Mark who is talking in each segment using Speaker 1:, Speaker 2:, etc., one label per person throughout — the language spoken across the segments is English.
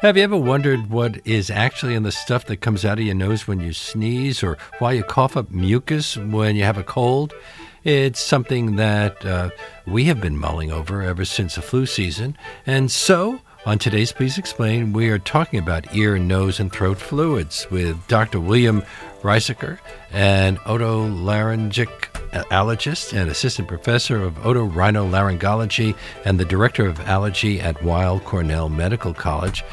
Speaker 1: Have you ever wondered what is actually in the stuff that comes out of your nose when you sneeze or why you cough up mucus when you have a cold? It's something that uh, we have been mulling over ever since the flu season. And so, on today's Please Explain, we are talking about ear, nose, and throat fluids with Dr. William Reisacher, an otolaryngologist allergist and assistant professor of otorhinolaryngology and the director of allergy at Weill Cornell Medical College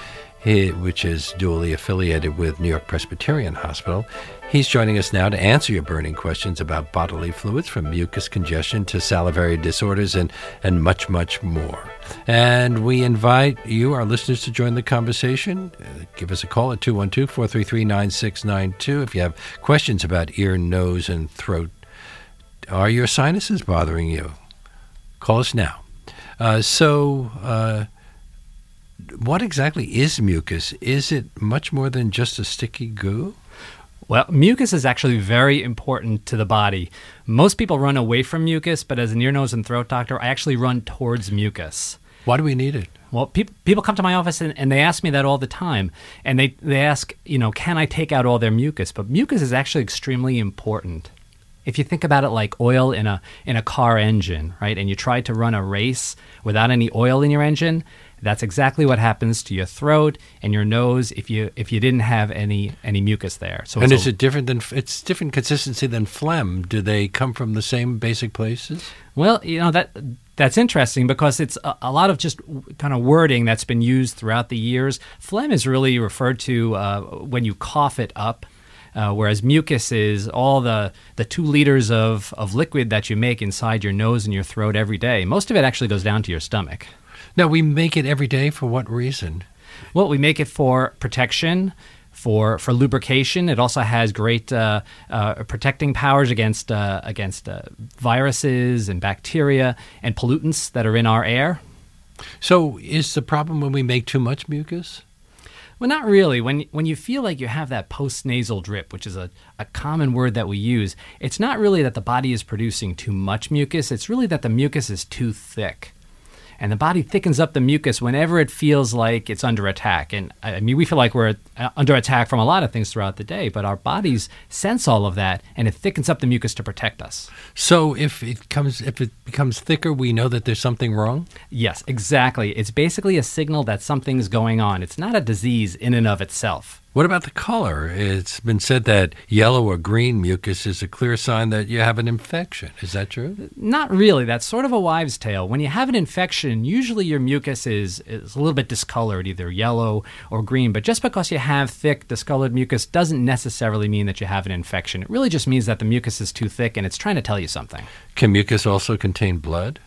Speaker 1: which is dually affiliated with New York Presbyterian Hospital. He's joining us now to answer your burning questions about bodily fluids from mucus congestion to salivary disorders and, and much, much more. And we invite you, our listeners, to join the conversation. Uh, give us a call at 212 433 9692 if you have questions about ear, nose, and throat. Are your sinuses bothering you? Call us now. Uh, so, uh, what exactly is mucus? Is it much more than just a sticky goo?
Speaker 2: Well, mucus is actually very important to the body. Most people run away from mucus, but as an ear, nose, and throat doctor, I actually run towards mucus.
Speaker 1: Why do we need it?
Speaker 2: Well, pe- people come to my office and, and, they ask me that all the time. And they, they ask, you know, can I take out all their mucus? But mucus is actually extremely important. If you think about it like oil in a, in a car engine, right? And you try to run a race without any oil in your engine, that's exactly what happens to your throat and your nose if you if you didn't have any any mucus there.
Speaker 1: So and is a, it different than it's different consistency than phlegm? Do they come from the same basic places?
Speaker 2: Well, you know that that's interesting because it's a, a, lot of just kind of wording that's been used throughout the years. Phlegm is really referred to uh, when you cough it up. Uh, whereas mucus is all the, the two liters of, of liquid that you make inside your nose and your throat every day. Most of it actually goes down to your stomach.
Speaker 1: Now, we make it every day for what reason?
Speaker 2: Well, we make it for protection, for for lubrication. It also has great uh, uh, protecting powers against uh, against uh, viruses and bacteria and pollutants that are in our air.
Speaker 1: So, is the problem when we make too much mucus?
Speaker 2: Well, not really. When when you feel like you have that postnasal drip, which is a, a common word that we use, it's not really that the body is producing too much mucus. It's really that the mucus is too thick and the body thickens up the mucus whenever it feels like it's under attack. And I mean, we feel like we're uh, under attack from a lot of things throughout the day, but our bodies sense all of that, and it thickens up the mucus to protect us.
Speaker 1: So if it comes, if it becomes thicker, we know that there's something wrong.
Speaker 2: Yes, exactly. It's basically a signal that something's going on. It's not a disease in and of itself.
Speaker 1: What about the color? It's been said that yellow or green mucus is a clear sign that you have an infection. Is that true?
Speaker 2: Not really. That's sort of a wives' tale. When you have an infection, usually your mucus is, is a little bit discolored, either yellow or green. But just because you have thick, discolored mucus doesn't necessarily mean that you have an infection. It really just means that the mucus is too thick and it's trying to tell you something.
Speaker 1: Can mucus also contain blood?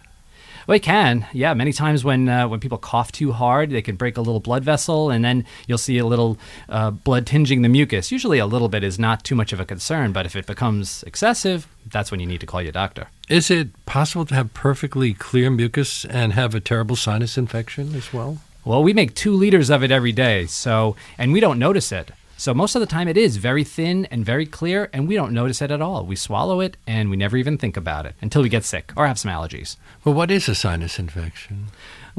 Speaker 2: Well, it can. Yeah, many times when uh, when people cough too hard, they can break a little blood vessel, and then you'll see a little uh, blood tinging the mucus. Usually, a little bit is not too much of a concern, but if it becomes excessive, that's when you need to call your doctor.
Speaker 1: Is it possible to have perfectly clear mucus and have a terrible sinus infection as well?
Speaker 2: Well, we make two liters of it every day, so and we don't notice it. So most of the time it is very thin and very clear, and we don't notice it at all. We swallow it and we never even think about it until we get sick or have some allergies.
Speaker 1: Well, what is a sinus infection?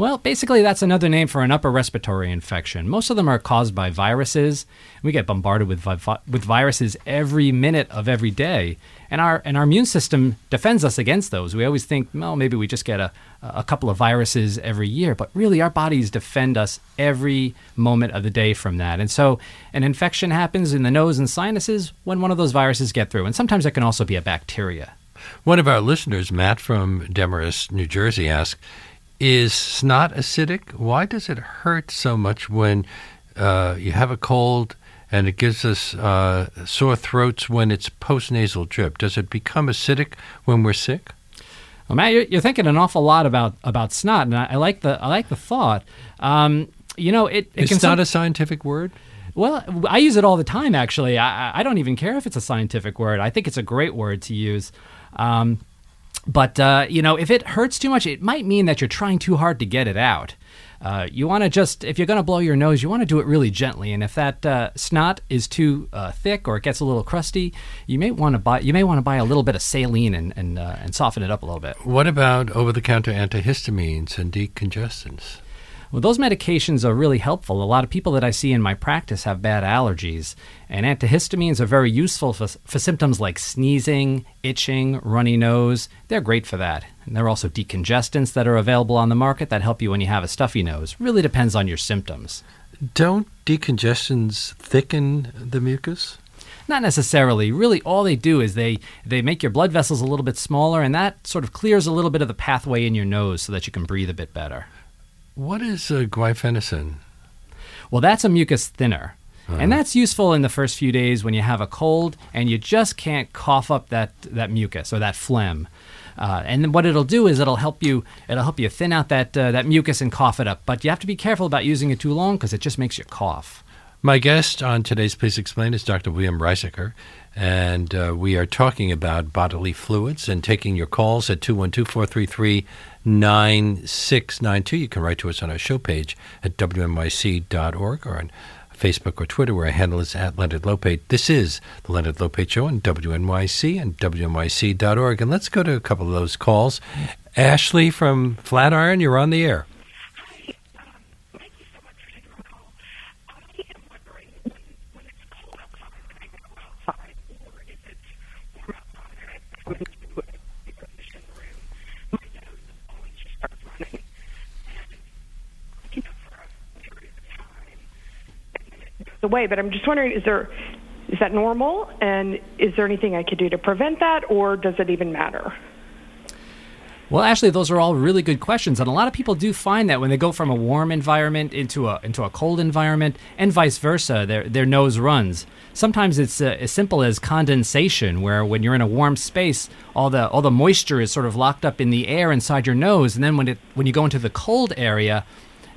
Speaker 2: Well, basically, that's another name for an upper respiratory infection. Most of them are caused by viruses. We get bombarded with, vi- with viruses every minute of every day, and our and our immune system defends us against those. We always think, well, maybe we just get a a couple of viruses every year, but really our bodies defend us every moment of the day from that. And so, an infection happens in the nose and sinuses when one of those viruses get through, and sometimes it can also be a bacteria.
Speaker 1: One of our listeners, Matt from Demarest, New Jersey, asked is snot acidic? Why does it hurt so much when uh, you have a cold and it gives us uh, sore throats when it's postnasal drip? Does it become acidic when we're sick?
Speaker 2: Well, Matt, you're, you're thinking an awful lot about, about snot, and I, I like the I like the thought. Um, you know, it, it
Speaker 1: it's not some, a scientific word.
Speaker 2: Well, I use it all the time. Actually, I, I don't even care if it's a scientific word. I think it's a great word to use. Um, but uh, you know, if it hurts too much, it might mean that you're trying too hard to get it out. Uh, you want to just, if you're going to blow your nose, you want to do it really gently. And if that uh, snot is too uh, thick or it gets a little crusty, you may want to buy you may want to buy a little bit of saline and and, uh, and soften it up a little bit.
Speaker 1: What about over-the-counter antihistamines and decongestants?
Speaker 2: Well, those medications are really helpful. A lot of people that I see in my practice have bad allergies, and antihistamines are very useful for, for symptoms like sneezing, itching, runny nose. They're great for that. And there are also decongestants that are available on the market that help you when you have a stuffy nose. Really depends on your symptoms.
Speaker 1: Don't decongestants thicken the mucus?
Speaker 2: Not necessarily. Really, all they do is they, they make your blood vessels a little bit smaller, and that sort of clears a little bit of the pathway in your nose so that you can breathe a bit better.
Speaker 1: What is uh, guaifenesin?
Speaker 2: Well, that's a mucus thinner. And that's useful in the first few days when you have a cold and you just can't cough up that, that mucus or that phlegm. Uh, and then what it'll do is it'll help you it'll help you thin out that uh, that mucus and cough it up. But you have to be careful about using it too long because it just makes you cough.
Speaker 1: My guest on today's Please Explain is Dr. William Reisacher, and uh, we are talking about bodily fluids and taking your calls at 212 433 9692. You can write to us on our show page at WNYC.org or on Facebook or Twitter, where our handle is at Leonard Lopate. This is the Leonard Lopate Show on WNYC and WNYC.org. And let's go to a couple of those calls. Ashley from Flatiron, you're on the air.
Speaker 3: The way. But I'm just wondering, is there is that normal, and is there anything I could do to prevent that, or does it even matter?
Speaker 2: Well, actually, those are all really good questions, and a lot of people do find that when they go from a warm environment into a into a cold environment, and vice versa, their their nose runs. Sometimes it's uh, as simple as condensation, where when you're in a warm space, all the all the moisture is sort of locked up in the air inside your nose, and then when it when you go into the cold area,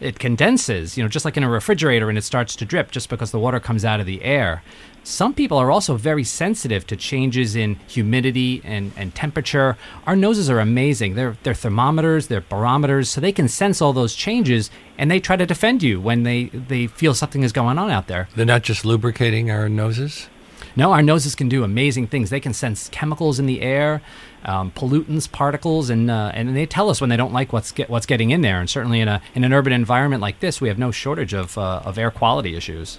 Speaker 2: it condenses, you know, just like in a refrigerator, and it starts to drip just because the water comes out of the air. Some people are also very sensitive to changes in humidity and, and temperature. Our noses are amazing. They're, they're thermometers, they're barometers, so they can sense all those changes and they try to defend you when they, they feel something is going on out there.
Speaker 1: They're not just lubricating our noses?
Speaker 2: No, our noses can do amazing things. They can sense chemicals in the air, um, pollutants, particles, and uh, and they tell us when they don't like what's get, what's getting in there. And certainly in a in an urban environment like this, we have no shortage of uh, of air quality issues.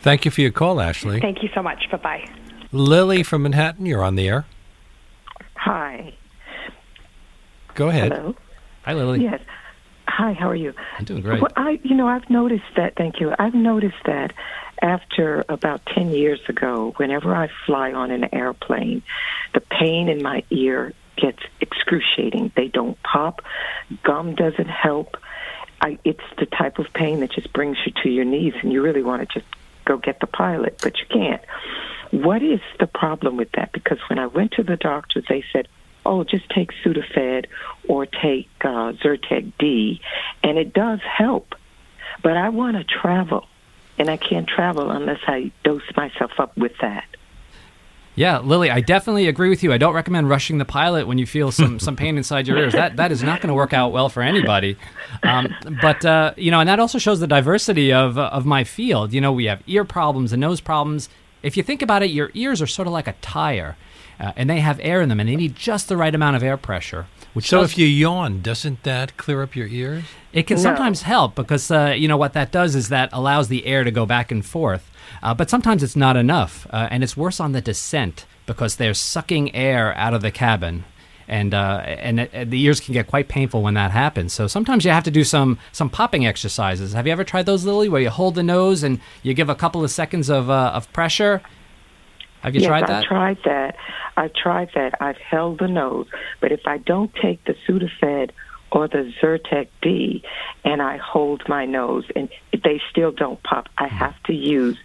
Speaker 1: Thank you for your call, Ashley.
Speaker 3: Thank you so much. Bye bye.
Speaker 1: Lily from Manhattan, you're on the air.
Speaker 4: Hi.
Speaker 1: Go ahead.
Speaker 4: Hello.
Speaker 2: Hi, Lily.
Speaker 4: Yes. Hi. How are you?
Speaker 2: I'm doing great.
Speaker 4: Well, I, you know, I've noticed that. Thank you. I've noticed that after about ten years ago, whenever I fly on an airplane, the pain in my ear gets excruciating. They don't pop. Gum doesn't help. I, it's the type of pain that just brings you to your knees, and you really want to just go get the pilot, but you can't. What is the problem with that? Because when I went to the doctors, they said, "Oh, just take Sudafed or take uh, Zyrtec D," and it does help. But I want to travel, and I can't travel unless I dose myself up with that.
Speaker 2: Yeah, Lily, I definitely agree with you. I don't recommend rushing the pilot when you feel some, some pain inside your ears. That that is not going to work out well for anybody. Um, but uh, you know, and that also shows the diversity of of my field. You know, we have ear problems and nose problems. If you think about it, your ears are sort of like a tire, uh, and they have air in them, and they need just the right amount of air pressure. Which
Speaker 1: So
Speaker 2: does-
Speaker 1: if you yawn, doesn't that clear up your ears?
Speaker 2: It can
Speaker 4: No.
Speaker 2: sometimes help because uh, you know what that does is that allows the air to go back and forth. Uh, but sometimes it's not enough, uh, and it's worse on the descent because they're sucking air out of the cabin, and uh, and it, and the ears can get quite painful when that happens. So sometimes you have to do some some popping exercises. Have you ever tried those, Lily, where you hold the nose and you give a couple of seconds of uh, of pressure? Have you
Speaker 4: yes,
Speaker 2: tried that?
Speaker 4: I've tried that. I've tried that. I've held the nose, but if I don't take the Sudafed or the Zyrtec D, and I hold my nose, and they still don't pop, I have to use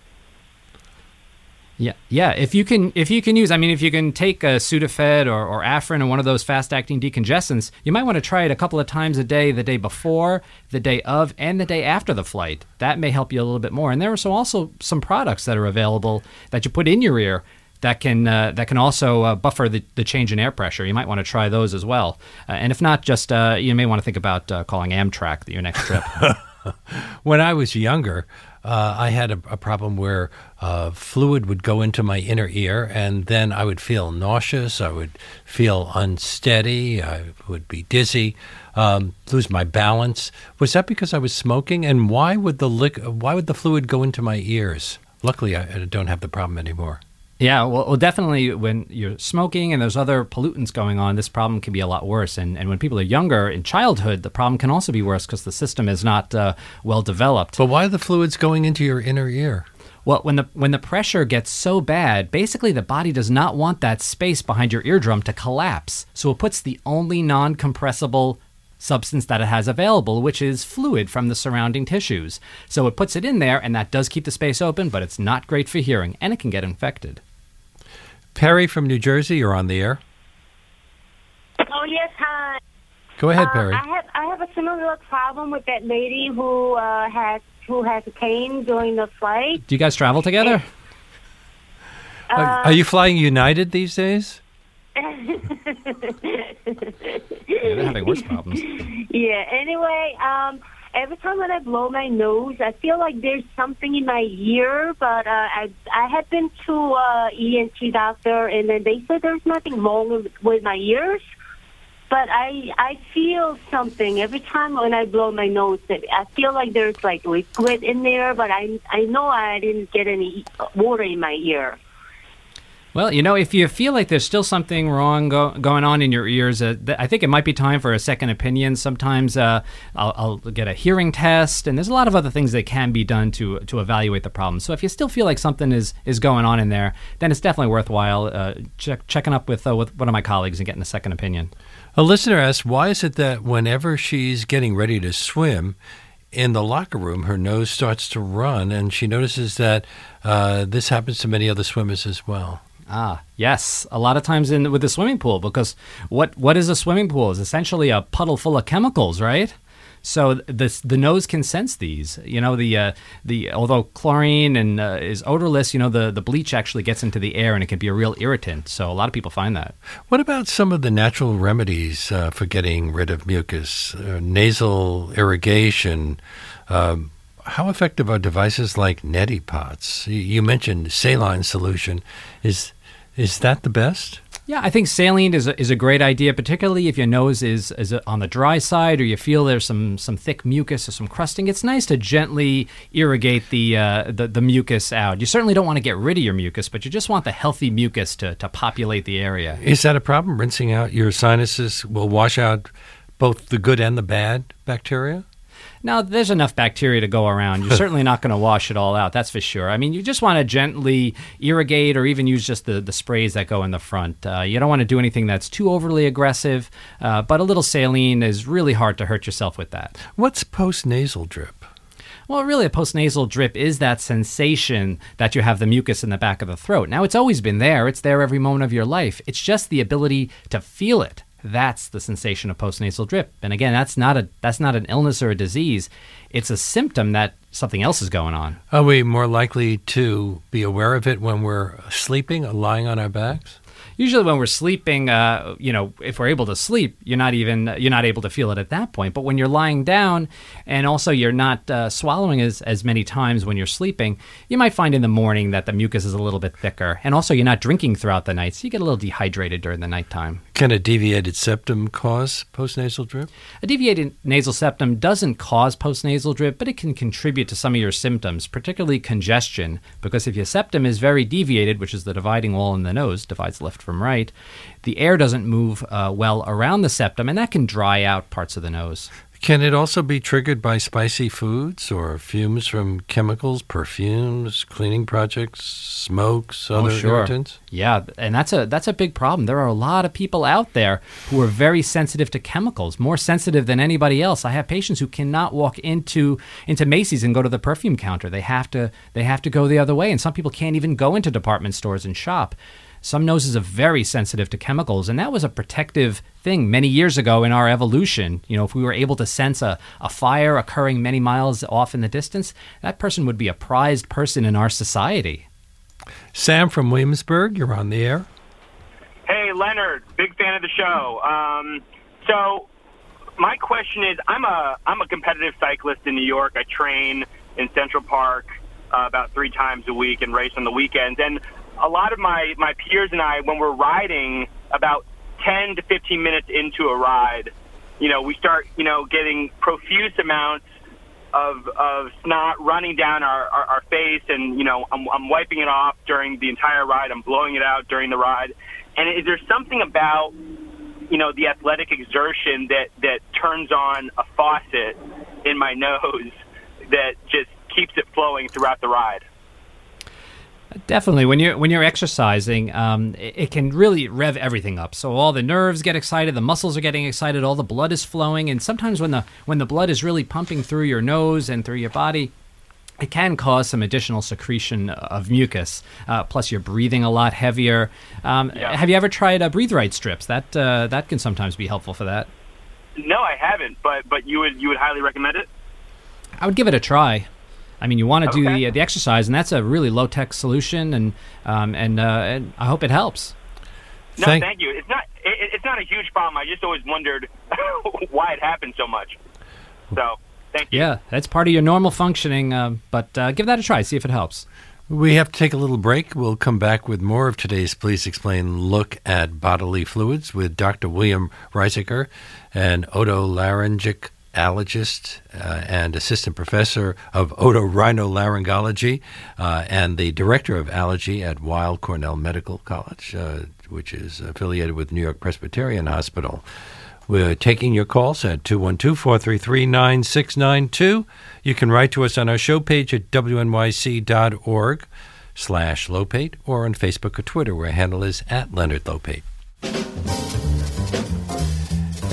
Speaker 2: Yeah, yeah. If you can, if you can use, I mean, if you can take a Sudafed or, or Afrin or one of those fast-acting decongestants, you might want to try it a couple of times a day, the day before, the day of, and the day after the flight. That may help you a little bit more. And there are so also some products that are available that you put in your ear that can uh, that can also uh, buffer the, the change in air pressure. You might want to try those as well. Uh, and if not, just uh, you may want to think about uh, calling Amtrak your next trip.
Speaker 1: when I was younger, uh, I had a, a problem where uh, fluid would go into my inner ear, and then I would feel nauseous. I would feel unsteady. I would be dizzy, um, lose my balance. Was that because I was smoking? And why would the lick, Why would the fluid go into my ears? Luckily, I, I don't have the problem anymore.
Speaker 2: Yeah, well, well, definitely when you're smoking and there's other pollutants going on, this problem can be a lot worse. And, and when people are younger, in childhood, the problem can also be worse because the system is not uh, well developed.
Speaker 1: But why are the fluids going into your inner ear?
Speaker 2: Well, when the when the pressure gets so bad, basically the body does not want that space behind your eardrum to collapse. So it puts the only non-compressible substance that it has available, which is fluid from the surrounding tissues. So it puts it in there, and that does keep the space open, but it's not great for hearing, and it can get infected.
Speaker 1: Perry from New Jersey, you're on the air.
Speaker 5: Oh yes, hi.
Speaker 1: Go ahead,
Speaker 5: Uh,
Speaker 1: Perry.
Speaker 5: I have I have a similar problem with that lady who uh, has who has a pain during the flight.
Speaker 2: Do you guys travel together?
Speaker 1: are, are you flying United these days?
Speaker 2: Yeah, they're having worse problems.
Speaker 5: Yeah. Anyway, um, every time when I blow my nose, I feel like there's something in my ear. But uh, I I had been to uh, ENT doctor, and then they said there's nothing wrong with, with my ears. But I I feel something every time when I blow my nose. I feel like there's like liquid in there, but I I know I didn't get any water in my ear.
Speaker 2: Well, you know, if you feel like there's still something wrong go- going on in your ears, uh, th- I think it might be time for a second opinion. Sometimes uh, I'll, I'll get a hearing test, and there's a lot of other things that can be done to to evaluate the problem. So if you still feel like something is is going on in there, then it's definitely worthwhile uh, check, checking up with uh, with one of my colleagues and getting a second opinion.
Speaker 1: A listener asks, why is it that whenever she's getting ready to swim in the locker room, her nose starts to run, and she notices that uh, this happens to many other swimmers as well?
Speaker 2: Ah, yes. A lot of times in with the swimming pool, because what what is a swimming pool? Is essentially a puddle full of chemicals, right? So the the nose can sense these. You know the uh, the although chlorine and uh, is odorless, you know the the bleach actually gets into the air and it can be a real irritant. So a lot of people find that.
Speaker 1: What about some of the natural remedies uh, for getting rid of mucus? Uh, nasal irrigation. Um, how effective are devices like neti pots? You, you mentioned saline solution. Is is that the best?
Speaker 2: Yeah, I think saline is a, is a great idea, particularly if your nose is is on the dry side or you feel there's some some thick mucus or some crusting. It's nice to gently irrigate the uh, the, the mucus out. You certainly don't want to get rid of your mucus, but you just want the healthy mucus to, to populate the area.
Speaker 1: Is that a problem? Rinsing out your sinuses will wash out both the good and the bad bacteria?
Speaker 2: Now, there's enough bacteria to go around. You're certainly not going to wash it all out, that's for sure. I mean, you just want to gently irrigate or even use just the, the sprays that go in the front. Uh, you don't want to do anything that's too overly aggressive, uh, but a little saline is really hard to hurt yourself with that.
Speaker 1: What's post nasal drip?
Speaker 2: Well, really, a postnasal drip is that sensation that you have the mucus in the back of the throat. Now, it's always been there, it's there every moment of your life. It's just the ability to feel it. That's the sensation of postnasal drip. And again, that's not a that's not an illness or a disease. It's a symptom that something else is going on.
Speaker 1: Are we more likely to be aware of it when we're sleeping, or lying on our backs?
Speaker 2: Usually, when we're sleeping, uh, you know, if we're able to sleep, you're not even you're not able to feel it at that point. But when you're lying down, and also you're not uh, swallowing as as many times when you're sleeping, you might find in the morning that the mucus is a little bit thicker, and also you're not drinking throughout the night, so you get a little dehydrated during the nighttime.
Speaker 1: Can a deviated septum cause postnasal drip?
Speaker 2: A deviated nasal septum doesn't cause postnasal drip, but it can contribute to some of your symptoms, particularly congestion, because if your septum is very deviated, which is the dividing wall in the nose, divides left from right, the air doesn't move uh, well around the septum, and that can dry out parts of the nose.
Speaker 1: Can it also be triggered by spicy foods or fumes from chemicals, perfumes, cleaning projects, smokes, other irritants?
Speaker 2: Yeah, and that's a that's a big problem. There are a lot of people out there who are very sensitive to chemicals, more sensitive than anybody else. I have patients who cannot walk into into Macy's and go to the perfume counter. They have to they have to go the other way, and some people can't even go into department stores and shop. Some noses are very sensitive to chemicals, and that was a protective thing many years ago in our evolution. You know, if we were able to sense a, a fire occurring many miles off in the distance, that person would be a prized person in our society.
Speaker 1: Sam from Williamsburg, you're on the air.
Speaker 6: Hey, Leonard, big fan of the show. Um, so, my question is, I'm a I'm a competitive cyclist in New York. I train in Central Park uh, about three times a week and race on the weekends. And a lot of my my peers and I, when we're riding, about 10 to 15 minutes into a ride, you know, we start you know getting profuse amounts of of snot running down our, our, our face, and you know, I'm, I'm wiping it off during the entire ride. I'm blowing it out during the ride. And is there something about you know the athletic exertion that that turns on a faucet in my nose that just keeps it flowing throughout the ride?
Speaker 2: Definitely, when you're when you're exercising, um, it, it, can really rev everything up. So all the nerves get excited, the muscles are getting excited, all the blood is flowing, and sometimes when the when the blood is really pumping through your nose and through your body, it can cause some additional secretion of mucus. Uh, plus, you're breathing a lot heavier. Um, yeah. Have you ever tried uh, breathe right strips? That uh, that can sometimes be helpful for that.
Speaker 6: No, I haven't. But but you would you would highly recommend it?
Speaker 2: I would give it a try. I mean, you want to okay. do the the exercise, and that's a really low tech solution, and um, and, uh, and I hope it helps.
Speaker 6: No, thank, thank you. It's not it, it's not a huge problem. I just always wondered why it happened so much. So, thank you.
Speaker 2: Yeah, that's part of your normal functioning, uh, but uh, give that a try. See if it helps.
Speaker 1: We have to take a little break. We'll come back with more of today's Please Explain look at bodily fluids with Dr. William Reisacher, an otolaryngic allergist uh, and assistant professor of otorhinolaryngology uh, and the director of allergy at Weill Cornell Medical College, uh, which is affiliated with New York Presbyterian Hospital. We're taking your calls at 212 433 9692. You can write to us on our show page at wnyc.org slash Lopate or on Facebook or Twitter, where our handle is at Leonard Lopate.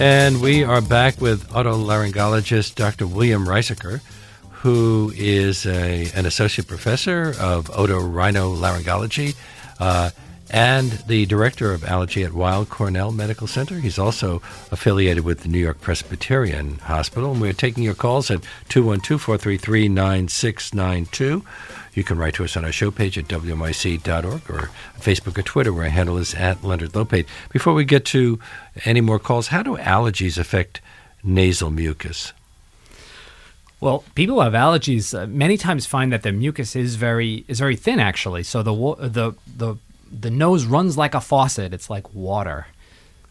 Speaker 1: And we are back with otolaryngologist Dr. William Reisacher, who is a, an associate professor of otorhinolaryngology uh, and the director of allergy at Weill Cornell Medical Center. He's also affiliated with the New York Presbyterian Hospital. And we're taking your calls at 212 433 9692. You can write to us on our show page at WNYC.org or Facebook or Twitter, where our handle is at Leonard Lopate. Before we get to any more calls, how do allergies affect nasal mucus?
Speaker 2: Well, people who have allergies uh, many times find that their mucus is very is very thin. Actually, so the the the the nose runs like a faucet. It's like water.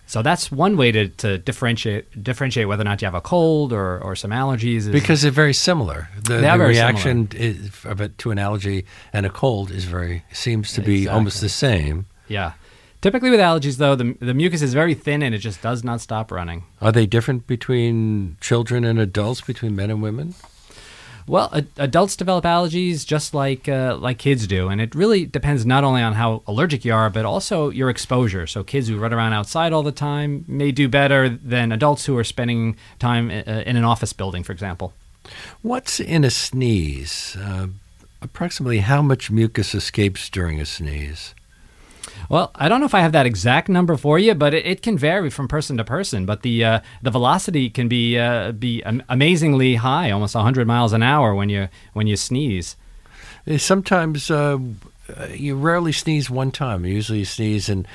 Speaker 2: So that's one way to, to differentiate differentiate whether or not you have a cold or, or some allergies.
Speaker 1: because they're very similar. The, the reaction is, of it to an allergy and a cold is very seems to be exactly. almost the same.
Speaker 2: Yeah. Typically with allergies, though, the, the mucus is very thin and it just does not stop running.
Speaker 1: Are they different between children and adults, between men and women?
Speaker 2: Well, adults develop allergies just like uh, like kids do, and it really depends not only on how allergic you are, but also your exposure. So, kids who run around outside all the time may do better than adults who are spending time uh, in an office building, for example.
Speaker 1: What's in a sneeze? Uh, approximately how much mucus escapes during a sneeze?
Speaker 2: Well, I don't know if I have that exact number for you, but it, it can vary from person to person. But the uh, the velocity can be uh, be amazingly high, almost 100 miles an hour when you when you sneeze.
Speaker 1: Sometimes uh, you rarely sneeze one time. Usually you sneeze and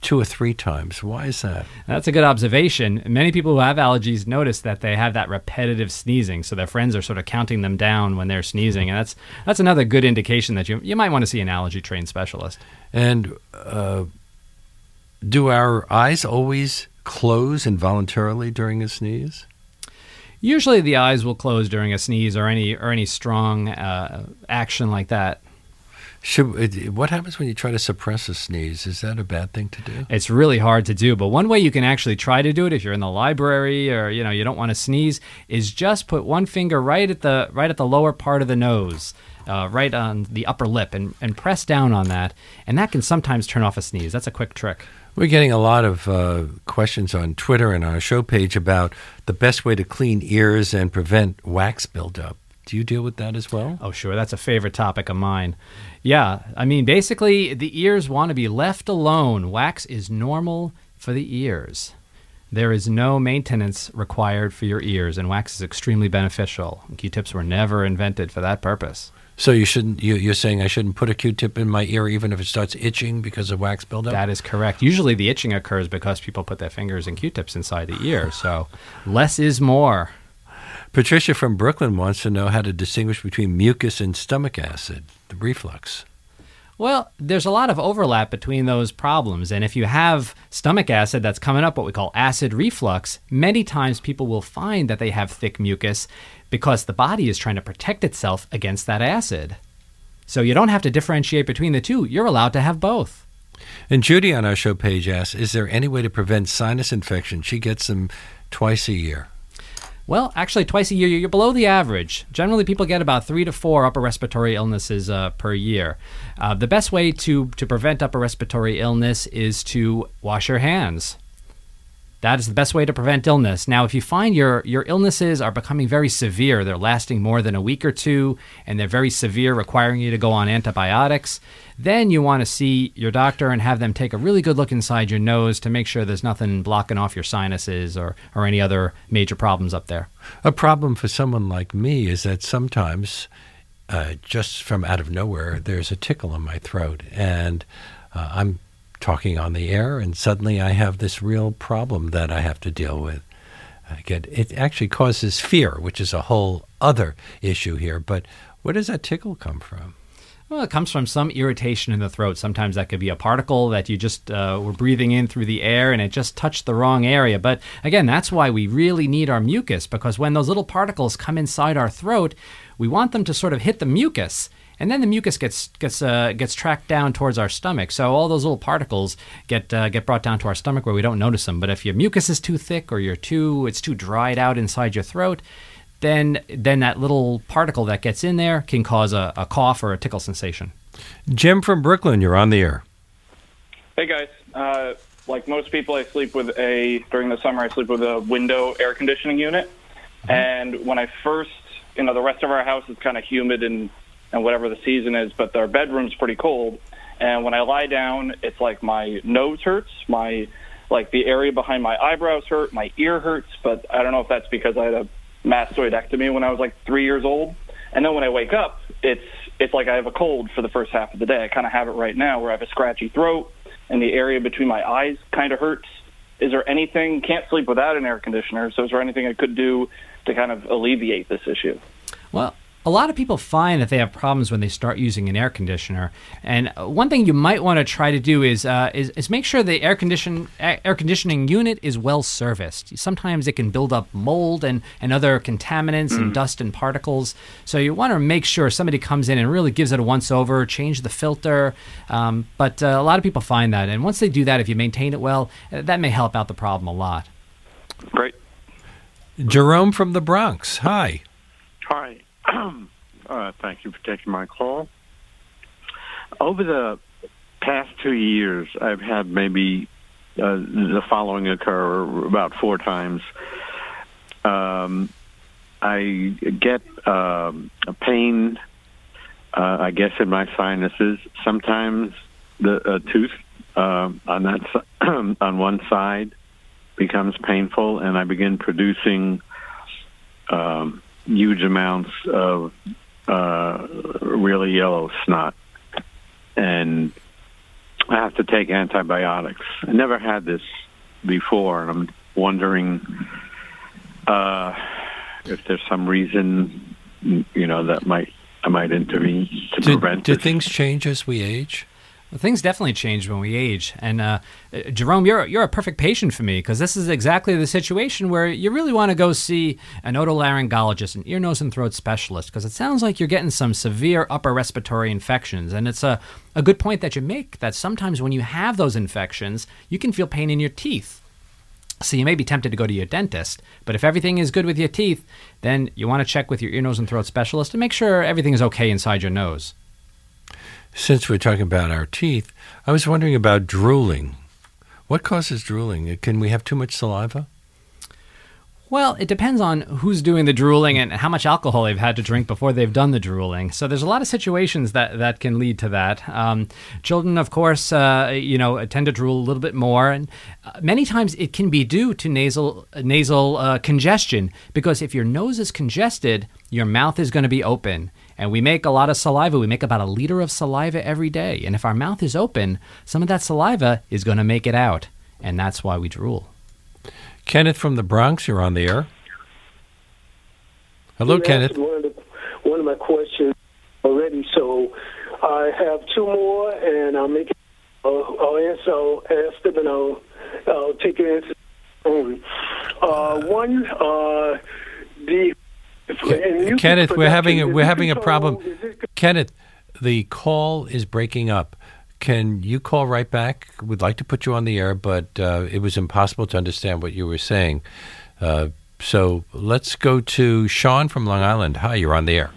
Speaker 1: two or three times. Why is that?
Speaker 2: That's a good observation. Many people who have allergies notice that they have that repetitive sneezing, so their friends are sort of counting them down when they're sneezing, and that's that's another good indication that you you might want to see an allergy trained specialist.
Speaker 1: And uh, do our eyes always close involuntarily during a sneeze?
Speaker 2: Usually, the eyes will close during a sneeze or any or any strong uh, action like that.
Speaker 1: Should, what happens when you try to suppress a sneeze? Is that a bad thing to do?
Speaker 2: It's really hard to do, but one way you can actually try to do it if you're in the library or you know you don't want to sneeze is just put one finger right at the right at the lower part of the nose. Uh, right on the upper lip and, and press down on that, and that can sometimes turn off a sneeze. That's a quick trick.
Speaker 1: We're getting a lot of uh, questions on Twitter and on our show page about the best way to clean ears and prevent wax buildup. Do you deal with that as well?
Speaker 2: Oh, sure. That's a favorite topic of mine. Yeah. I mean, basically, the ears want to be left alone. Wax is normal for the ears. There is no maintenance required for your ears, and wax is extremely beneficial. Q-tips were never invented for that purpose.
Speaker 1: So you shouldn't. You, you're saying I shouldn't put a Q-tip in my ear even if it starts itching because of wax buildup.
Speaker 2: That is correct. Usually, the itching occurs because people put their fingers and Q-tips inside the ear. So, less is more.
Speaker 1: Patricia from Brooklyn wants to know how to distinguish between mucus and stomach acid, the reflux.
Speaker 2: Well, there's a lot of overlap between those problems. And if you have stomach acid that's coming up, what we call acid reflux, many times people will find that they have thick mucus because the body is trying to protect itself against that acid. So you don't have to differentiate between the two. You're allowed to have both.
Speaker 1: And Judy on our show page asks Is there any way to prevent sinus infection? She gets them twice a year.
Speaker 2: Well, actually, twice a year, you're below the average. Generally, people get about three to four upper respiratory illnesses uh, per year. Uh, the best way to, to prevent upper respiratory illness is to wash your hands. That is the best way to prevent illness. Now, if you find your, your illnesses are becoming very severe, they're lasting more than a week or two, and they're very severe, requiring you to go on antibiotics, then you want to see your doctor and have them take a really good look inside your nose to make sure there's nothing blocking off your sinuses or, or any other major problems up there.
Speaker 1: A problem for someone like me is that sometimes, uh, just from out of nowhere, there's a tickle in my throat, and uh, I'm talking on the air, and suddenly I have this real problem that I have to deal with. Again, it actually causes fear, which is a whole other issue here. But where does that tickle come from?
Speaker 2: Well, it comes from some irritation in the throat. Sometimes that could be a particle that you just uh, were breathing in through the air and it just touched the wrong area. But again, that's why we really need our mucus because when those little particles come inside our throat, we want them to sort of hit the mucus and then the mucus gets gets uh, gets tracked down towards our stomach. So all those little particles get uh, get brought down to our stomach where we don't notice them. But if your mucus is too thick or you're too it's too dried out inside your throat, then then that little particle that gets in there can cause a, a cough or a tickle sensation.
Speaker 1: Jim from Brooklyn, you're on the air.
Speaker 7: Hey guys, uh, like most people, I sleep with a during the summer. I sleep with a window air conditioning unit, mm-hmm. and when I first, you know, the rest of our house is kind of humid and and whatever the season is, but our bedroom's pretty cold. And when I lie down, it's like my nose hurts, my like the area behind my eyebrows hurt, my ear hurts, but I don't know if that's because I had a mastoidectomy when I was like three years old. And then when I wake up, it's it's like I have a cold for the first half of the day. I kind of have it right now, where I have a scratchy throat, and the area between my eyes kind of hurts. Is there anything? Can't sleep without an air conditioner. So is there anything I could do to kind of alleviate this issue?
Speaker 2: Well, a lot of people find that they have problems when they start using an air conditioner. And one thing you might want to try to do is, uh, is, is make sure the air condition air conditioning unit is well serviced. Sometimes it can build up mold and, and other contaminants mm. and dust and particles. So you want to make sure somebody comes in and really gives it a once over, change the filter. Um, but uh, a lot of people find that, and once they do that, if you maintain it well, uh, that may help out the problem a lot.
Speaker 7: Great.
Speaker 1: Jerome from the Bronx. Hi.
Speaker 8: Hi. Uh, thank you for taking my call. Over the past two years, I've had maybe uh, the following occur about four times. Um, I get um, a pain, uh, I guess, in my sinuses. Sometimes the uh, tooth uh, on that on one side becomes painful, and I begin producing um, huge amounts of uh, really yellow snot, and I have to take antibiotics. I never had this before, and I'm wondering uh, if there's some reason, you know, that might I might intervene to
Speaker 1: do,
Speaker 8: prevent.
Speaker 1: Do
Speaker 8: this.
Speaker 1: things change as we age?
Speaker 2: Well, things definitely change when we age, and uh, Jerome, you're you're a perfect patient for me because this is exactly the situation where you really want to go see an otolaryngologist, an ear, nose, and throat specialist, because it sounds like you're getting some severe upper respiratory infections, and it's a a good point that you make that sometimes when you have those infections, you can feel pain in your teeth. So you may be tempted to go to your dentist, but if everything is good with your teeth, then you want to check with your ear, nose, and throat specialist to make sure everything is okay inside your nose
Speaker 1: since we're talking about our teeth, I was wondering about drooling. What causes drooling? Can we have too much saliva?
Speaker 2: Well, it depends on who's doing the drooling and how much alcohol they've had to drink before they've done the drooling. So there's a lot of situations that, that can lead to that. Um, children, of course, uh, you know, tend to drool a little bit more, and uh, many times it can be due to nasal nasal uh, congestion because if your nose is congested, your mouth is going to be open. And we make a lot of saliva. We make about a liter of saliva every day. And if our mouth is open, some of that saliva is going to make it out. And that's why we drool.
Speaker 1: Kenneth from the Bronx, you're on the air. Hello,
Speaker 9: You
Speaker 1: Kenneth.
Speaker 9: One of, the, one of my questions already, so I have two more, and I'll make. I'll, I'll answer. I'll ask them, and I'll, I'll take your answer. Uh, one, uh, the. music
Speaker 1: Kenneth, we're having a, we're having a problem.
Speaker 9: it
Speaker 1: Kenneth, the call is breaking up. Can you call right back? We'd like to put you on the air, but uh, it was impossible to understand what you were saying. Uh, so let's go to Sean from Long Island. Hi, you're on the air.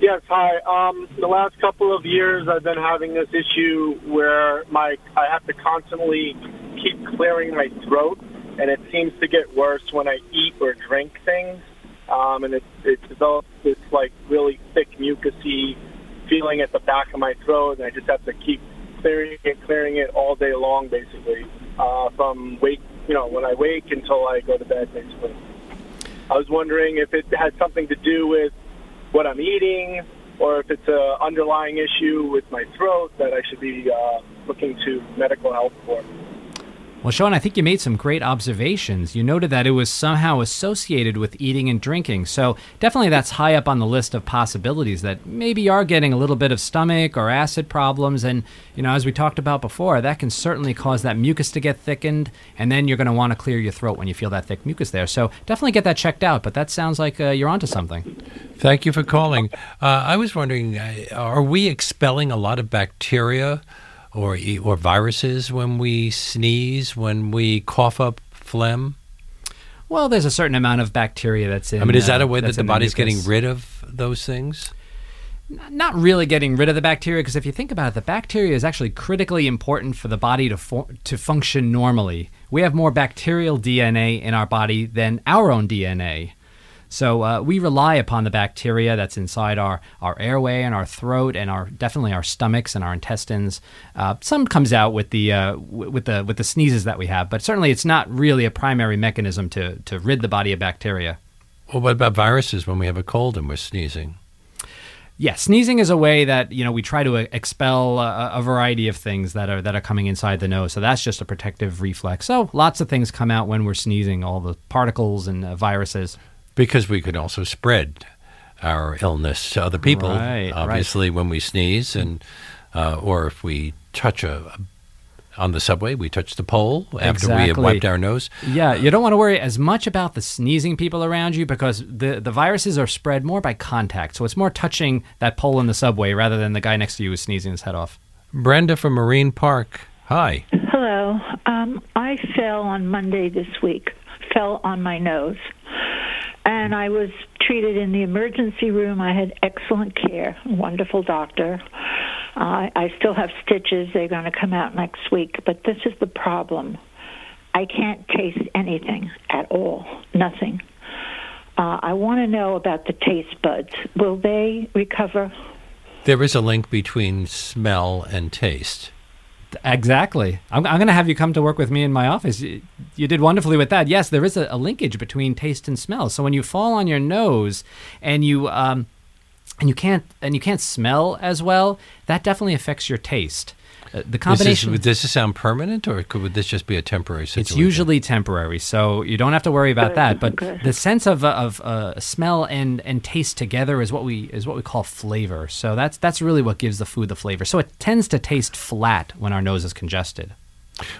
Speaker 10: Yes, hi. Um, the last couple of years, I've been having this issue where my I have to constantly keep clearing my throat, and it seems to get worse when I eat or drink things. Um, and it it develops this like really thick mucusy feeling at the back of my throat, and I just have to keep clearing it, clearing it all day long, basically, uh, from wake you know when I wake until I go to bed, basically. I was wondering if it had something to do with what I'm eating, or if it's a underlying issue with my throat that I should be uh, looking to medical help for.
Speaker 2: Well, Sean, I think you made some great observations. You noted that it was somehow associated with eating and drinking. So, definitely that's high up on the list of possibilities that maybe are getting a little bit of stomach or acid problems. And, you know, as we talked about before, that can certainly cause that mucus to get thickened. And then you're going to want to clear your throat when you feel that thick mucus there. So, definitely get that checked out. But that sounds like uh, you're onto something.
Speaker 1: Thank you for calling. Uh, I was wondering, uh, are we expelling a lot of bacteria or or viruses when we sneeze, when we cough up phlegm?
Speaker 2: Well, there's a certain amount of bacteria that's in.
Speaker 1: I mean, is that
Speaker 2: uh,
Speaker 1: a way that the body's getting rid of those things?
Speaker 2: not really getting rid of the bacteria because if you think about it, the bacteria is actually critically important for the body to for, to function normally. We have more bacterial DNA in our body than our own DNA. So uh, we rely upon the bacteria that's inside our, our airway and our throat and our definitely our stomachs and our intestines. Uh, some comes out with the uh, w- with the with the sneezes that we have, but certainly it's not really a primary mechanism to to rid the body of bacteria.
Speaker 1: Well, what about viruses when we have a cold and we're sneezing?
Speaker 2: Yeah, sneezing is a way that you know we try to uh, expel a, a variety of things that are that are coming inside the nose. So that's just a protective reflex. So lots of things come out when we're sneezing, all the particles and uh, viruses.
Speaker 1: Because we could also spread our illness to other people,
Speaker 2: Right, right.
Speaker 1: obviously, when we sneeze, and uh, or if we touch a, a on the subway, we touch the pole after we have wiped our nose.
Speaker 2: Yeah, you don't want to worry as much about the sneezing people around you because the the viruses are spread more by contact. So it's more touching that pole in the subway rather than the guy next to you who's sneezing his head off.
Speaker 1: Brenda from Marine Park. Hi.
Speaker 11: Hello. Um, I fell on Monday this week. Fell on my nose, and I was treated in the emergency room. I had excellent care, wonderful doctor. Uh, I still have stitches. They're going to come out next week. But this is the problem. I can't taste anything at all. Nothing. Uh, I want to know about the taste buds. Will they recover?
Speaker 1: There is a link between smell and taste.
Speaker 2: Exactly. I'm, I'm going to have you come to work with me in my office. You, you did wonderfully with that. Yes, there is a, a linkage between taste and smell. So when you fall on your nose and you um, and you can't and you can't smell as well, that definitely affects your taste. Uh, the combination.
Speaker 1: Is this, does this sound permanent, or could would this just be a temporary situation?
Speaker 2: It's usually temporary, so you don't have to worry about that. But
Speaker 11: good.
Speaker 2: the sense of of uh, smell and and taste together is what we is what we call flavor. So that's that's really what gives the food the flavor. So it tends to taste flat when our nose is congested.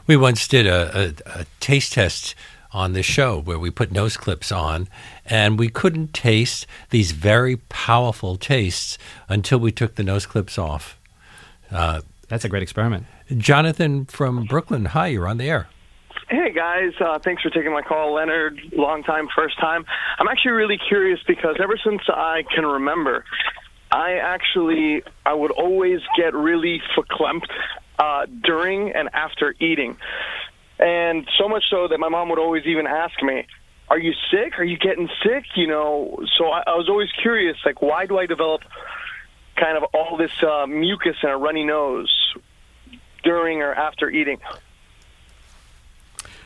Speaker 1: We once did a, a, a taste test on this show where we put nose clips on, and we couldn't taste these very powerful tastes until we took the nose clips off. Uh,
Speaker 2: That's a great experiment.
Speaker 1: Jonathan from Brooklyn, hi, you're on the air.
Speaker 12: Hey guys, uh, thanks for taking my call, Leonard. Long time, first time. I'm actually really curious because ever since I can remember, I actually I would always get really verklempt uh, during and after eating, and so much so that my mom would always even ask me, are you sick? Are you getting sick? You know, so I, I was always curious, like, why do I develop kind of all this uh, mucus and a runny nose during or after eating?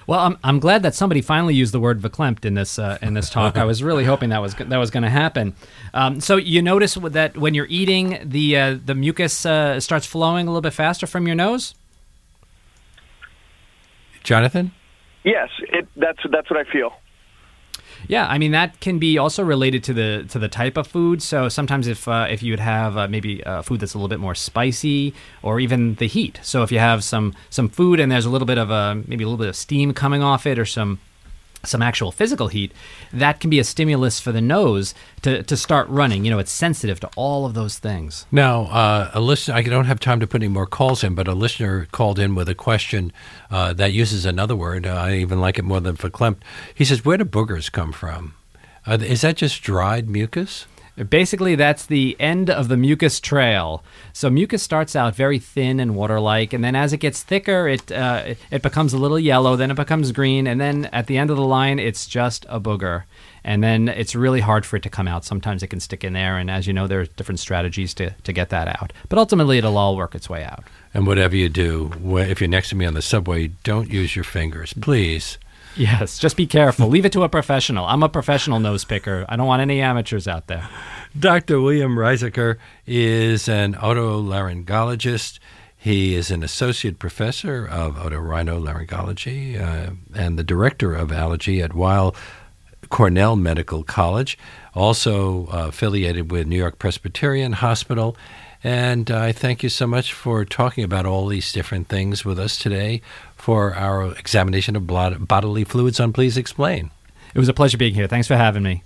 Speaker 2: Well, I'm, I'm glad that somebody finally used the word verklempt in this uh, in this talk. I was really hoping that was that was going to happen. Um, so you notice that when you're eating, the uh, the mucus uh, starts flowing a little bit faster from your nose.
Speaker 1: Jonathan?
Speaker 12: Yes, it, that's that's what I feel.
Speaker 2: Yeah, I mean that can be also related to the to the type of food. So sometimes if uh, if you would have uh, maybe uh, food that's a little bit more spicy, or even the heat. So if you have some some food and there's a little bit of a maybe a little bit of steam coming off it, or some some actual physical heat, that can be a stimulus for the nose to, to start running. You know, it's sensitive to all of those things.
Speaker 1: Now, uh, a listener, I don't have time to put any more calls in, but a listener called in with a question uh, that uses another word. Uh, I even like it more than verklempt. He says, Where do boogers come from? Uh, is that just dried mucus?
Speaker 2: Basically, that's the end of the mucus trail. So mucus starts out very thin and water-like, and then as it gets thicker, it uh, it becomes a little yellow. Then it becomes green, and then at the end of the line, it's just a booger. And then it's really hard for it to come out. Sometimes it can stick in there, and as you know, there are different strategies to to get that out. But ultimately, it'll all work its way out.
Speaker 1: And whatever you do, if you're next to me on the subway, don't use your fingers, please.
Speaker 2: Yes, just be careful. Leave it to a professional. I'm a professional nose picker. I don't want any amateurs out there.
Speaker 1: Dr. William Reisacher is an otolaryngologist. He is an associate professor of otorhinolaryngology uh, and the director of allergy at Weill Cornell Medical College, also uh, affiliated with New York Presbyterian Hospital. And I thank you so much for talking about all these different things with us today for our examination of blood, bodily fluids on Please Explain.
Speaker 2: It was a pleasure being here. Thanks for having me.